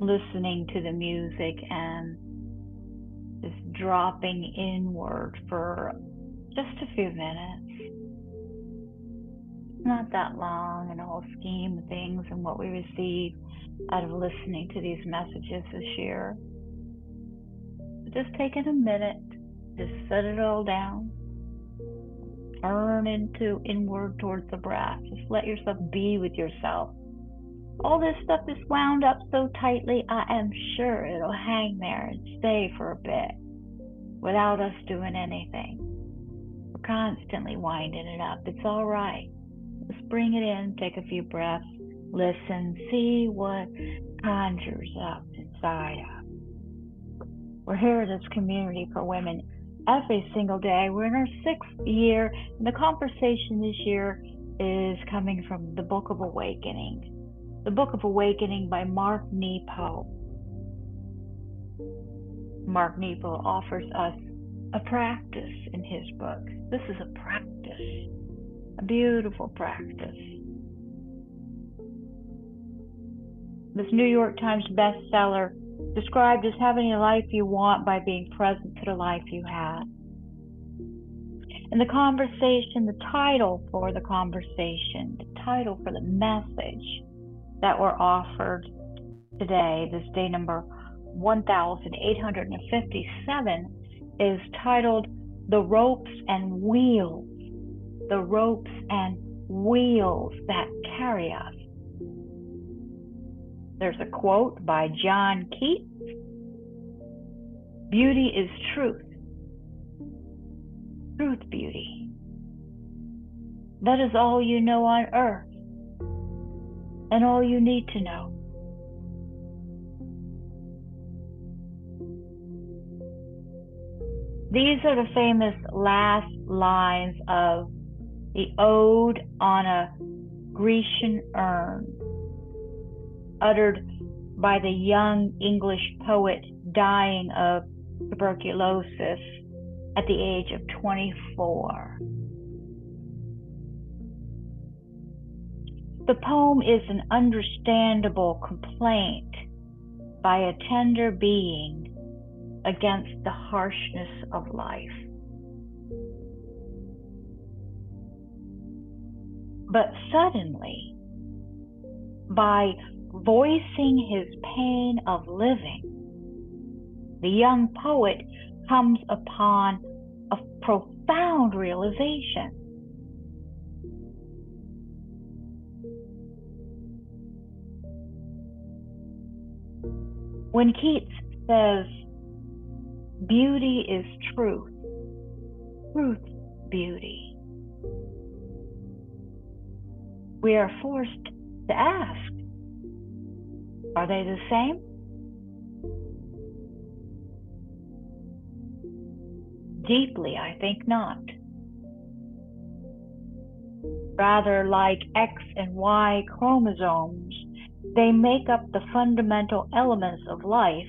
listening to the music and just dropping inward for just a few minutes. Not that long in the whole scheme of things and what we receive out of listening to these messages this year. Just taking a minute, just set it all down. Turn into inward towards the breath. Just let yourself be with yourself. All this stuff is wound up so tightly, I am sure it'll hang there and stay for a bit without us doing anything. We're constantly winding it up. It's all right. Let's bring it in, take a few breaths, listen, see what conjures up inside us. We're here at this community for women every single day. We're in our sixth year, and the conversation this year is coming from the Book of Awakening. The Book of Awakening by Mark Nepo. Mark Nepo offers us a practice in his book. This is a practice, a beautiful practice. This New York Times bestseller described as having a life you want by being present to the life you have. In the conversation, the title for the conversation, the title for the message that were offered today, this day number 1857, is titled The Ropes and Wheels. The Ropes and Wheels That Carry Us. There's a quote by John Keats Beauty is truth. Truth beauty. That is all you know on earth and all you need to know. These are the famous last lines of the Ode on a Grecian Urn, uttered by the young English poet dying of tuberculosis at the age of 24. The poem is an understandable complaint by a tender being against the harshness of life. But suddenly, by voicing his pain of living, the young poet comes upon a profound realization. When Keats says, Beauty is truth. Truth, beauty. We are forced to ask Are they the same? Deeply, I think not. Rather, like X and Y chromosomes, they make up the fundamental elements of life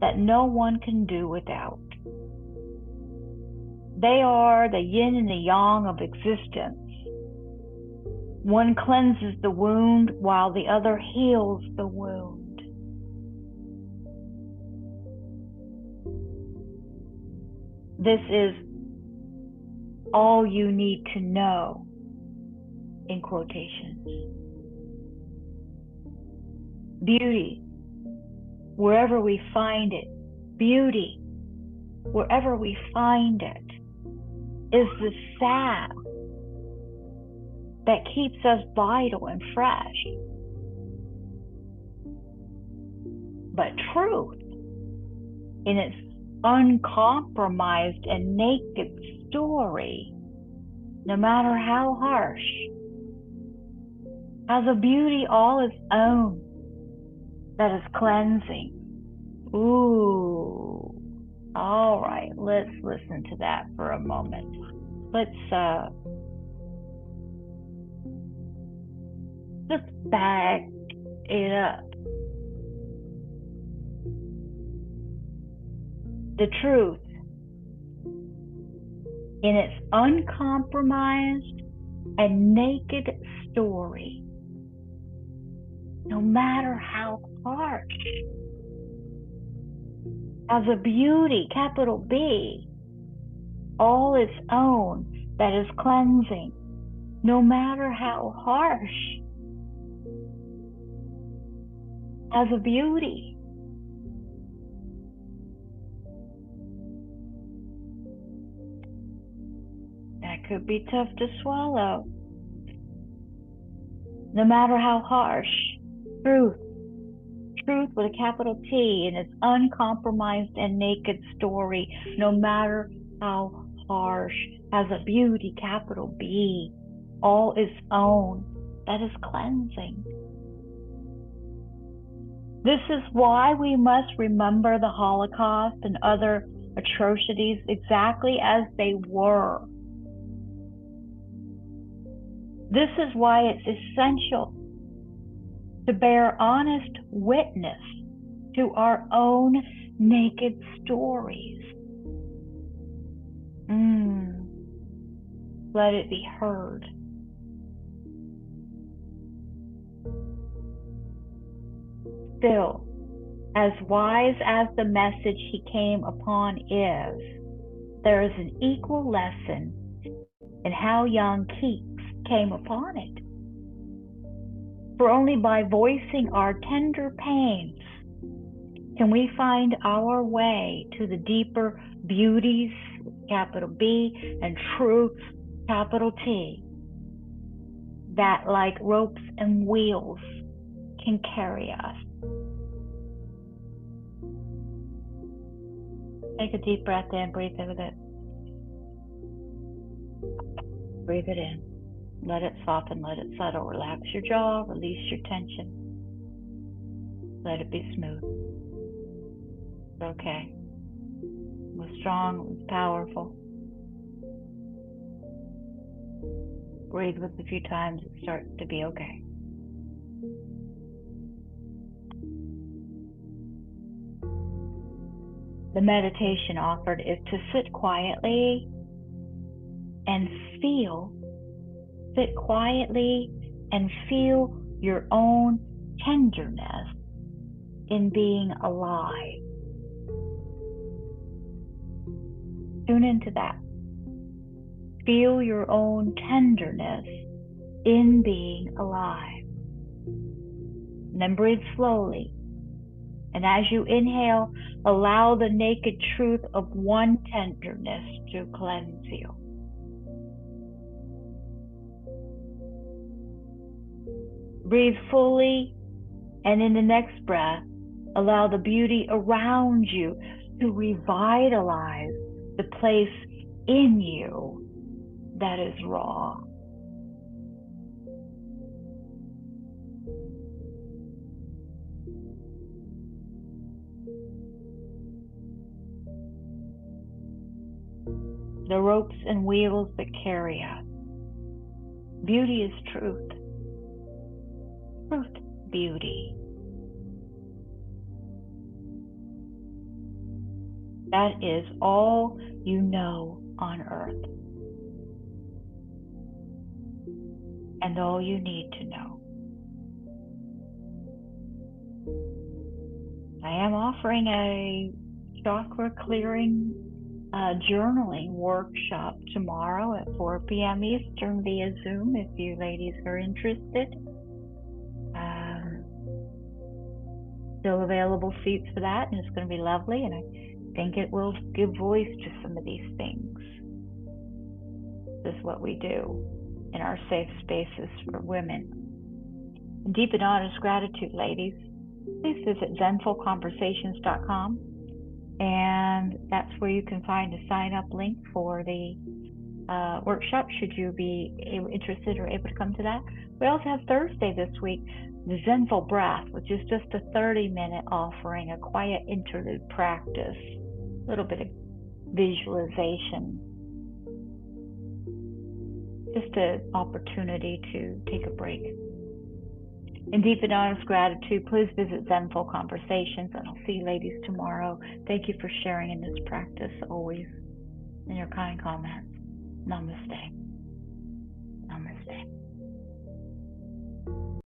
that no one can do without. They are the yin and the yang of existence. One cleanses the wound while the other heals the wound. This is all you need to know, in quotations. Beauty wherever we find it, beauty, wherever we find it, is the sap that keeps us vital and fresh. But truth, in its uncompromised and naked story, no matter how harsh, has a beauty all its own that is cleansing. Ooh. All right, let's listen to that for a moment. Let's uh just back it up. The truth in its uncompromised and naked story no matter how harsh, As a beauty, capital B, all its own that is cleansing, no matter how harsh, As a beauty. That could be tough to swallow. No matter how harsh, truth, truth with a capital T in its uncompromised and naked story, no matter how harsh, has a beauty, capital B, all its own, that is cleansing. This is why we must remember the Holocaust and other atrocities exactly as they were. This is why it's essential to bear honest witness to our own naked stories. Mm. Let it be heard. Still, as wise as the message he came upon is, there is an equal lesson in how young Keats came upon it. For only by voicing our tender pains can we find our way to the deeper beauties capital B, and truths, capital T, that like ropes and wheels can carry us. Take a deep breath in, breathe with it. Breathe it in. Let it soften, let it settle. Relax your jaw, release your tension. Let it be smooth. Okay was strong, it was powerful. Breathe with a few times, it starts to be okay. The meditation offered is to sit quietly and feel, sit quietly and feel your own tenderness in being alive. Tune into that. Feel your own tenderness in being alive. And then breathe slowly. And as you inhale, allow the naked truth of one tenderness to cleanse you. Breathe fully, and in the next breath, allow the beauty around you to revitalize the place in you that is raw. The ropes and wheels that carry us. Beauty is truth. Truth, beauty. That is all you know on earth. And all you need to know. I am offering a chakra clearing uh, journaling workshop tomorrow at 4 p.m. Eastern via Zoom if you ladies are interested. Still available seats for that, and it's going to be lovely. And I think it will give voice to some of these things. This is what we do in our safe spaces for women. deep and honest gratitude, ladies. Please visit zenfulconversations.com and that's where you can find a sign up link for the uh, workshop should you be interested or able to come to that. We also have Thursday this week, Zenful Breath, which is just a 30 minute offering, a quiet interlude practice a little bit of visualization. Just an opportunity to take a break. In deep and honest gratitude, please visit Zenful Conversations, and I'll see you ladies tomorrow. Thank you for sharing in this practice always and your kind comments. Namaste. Namaste.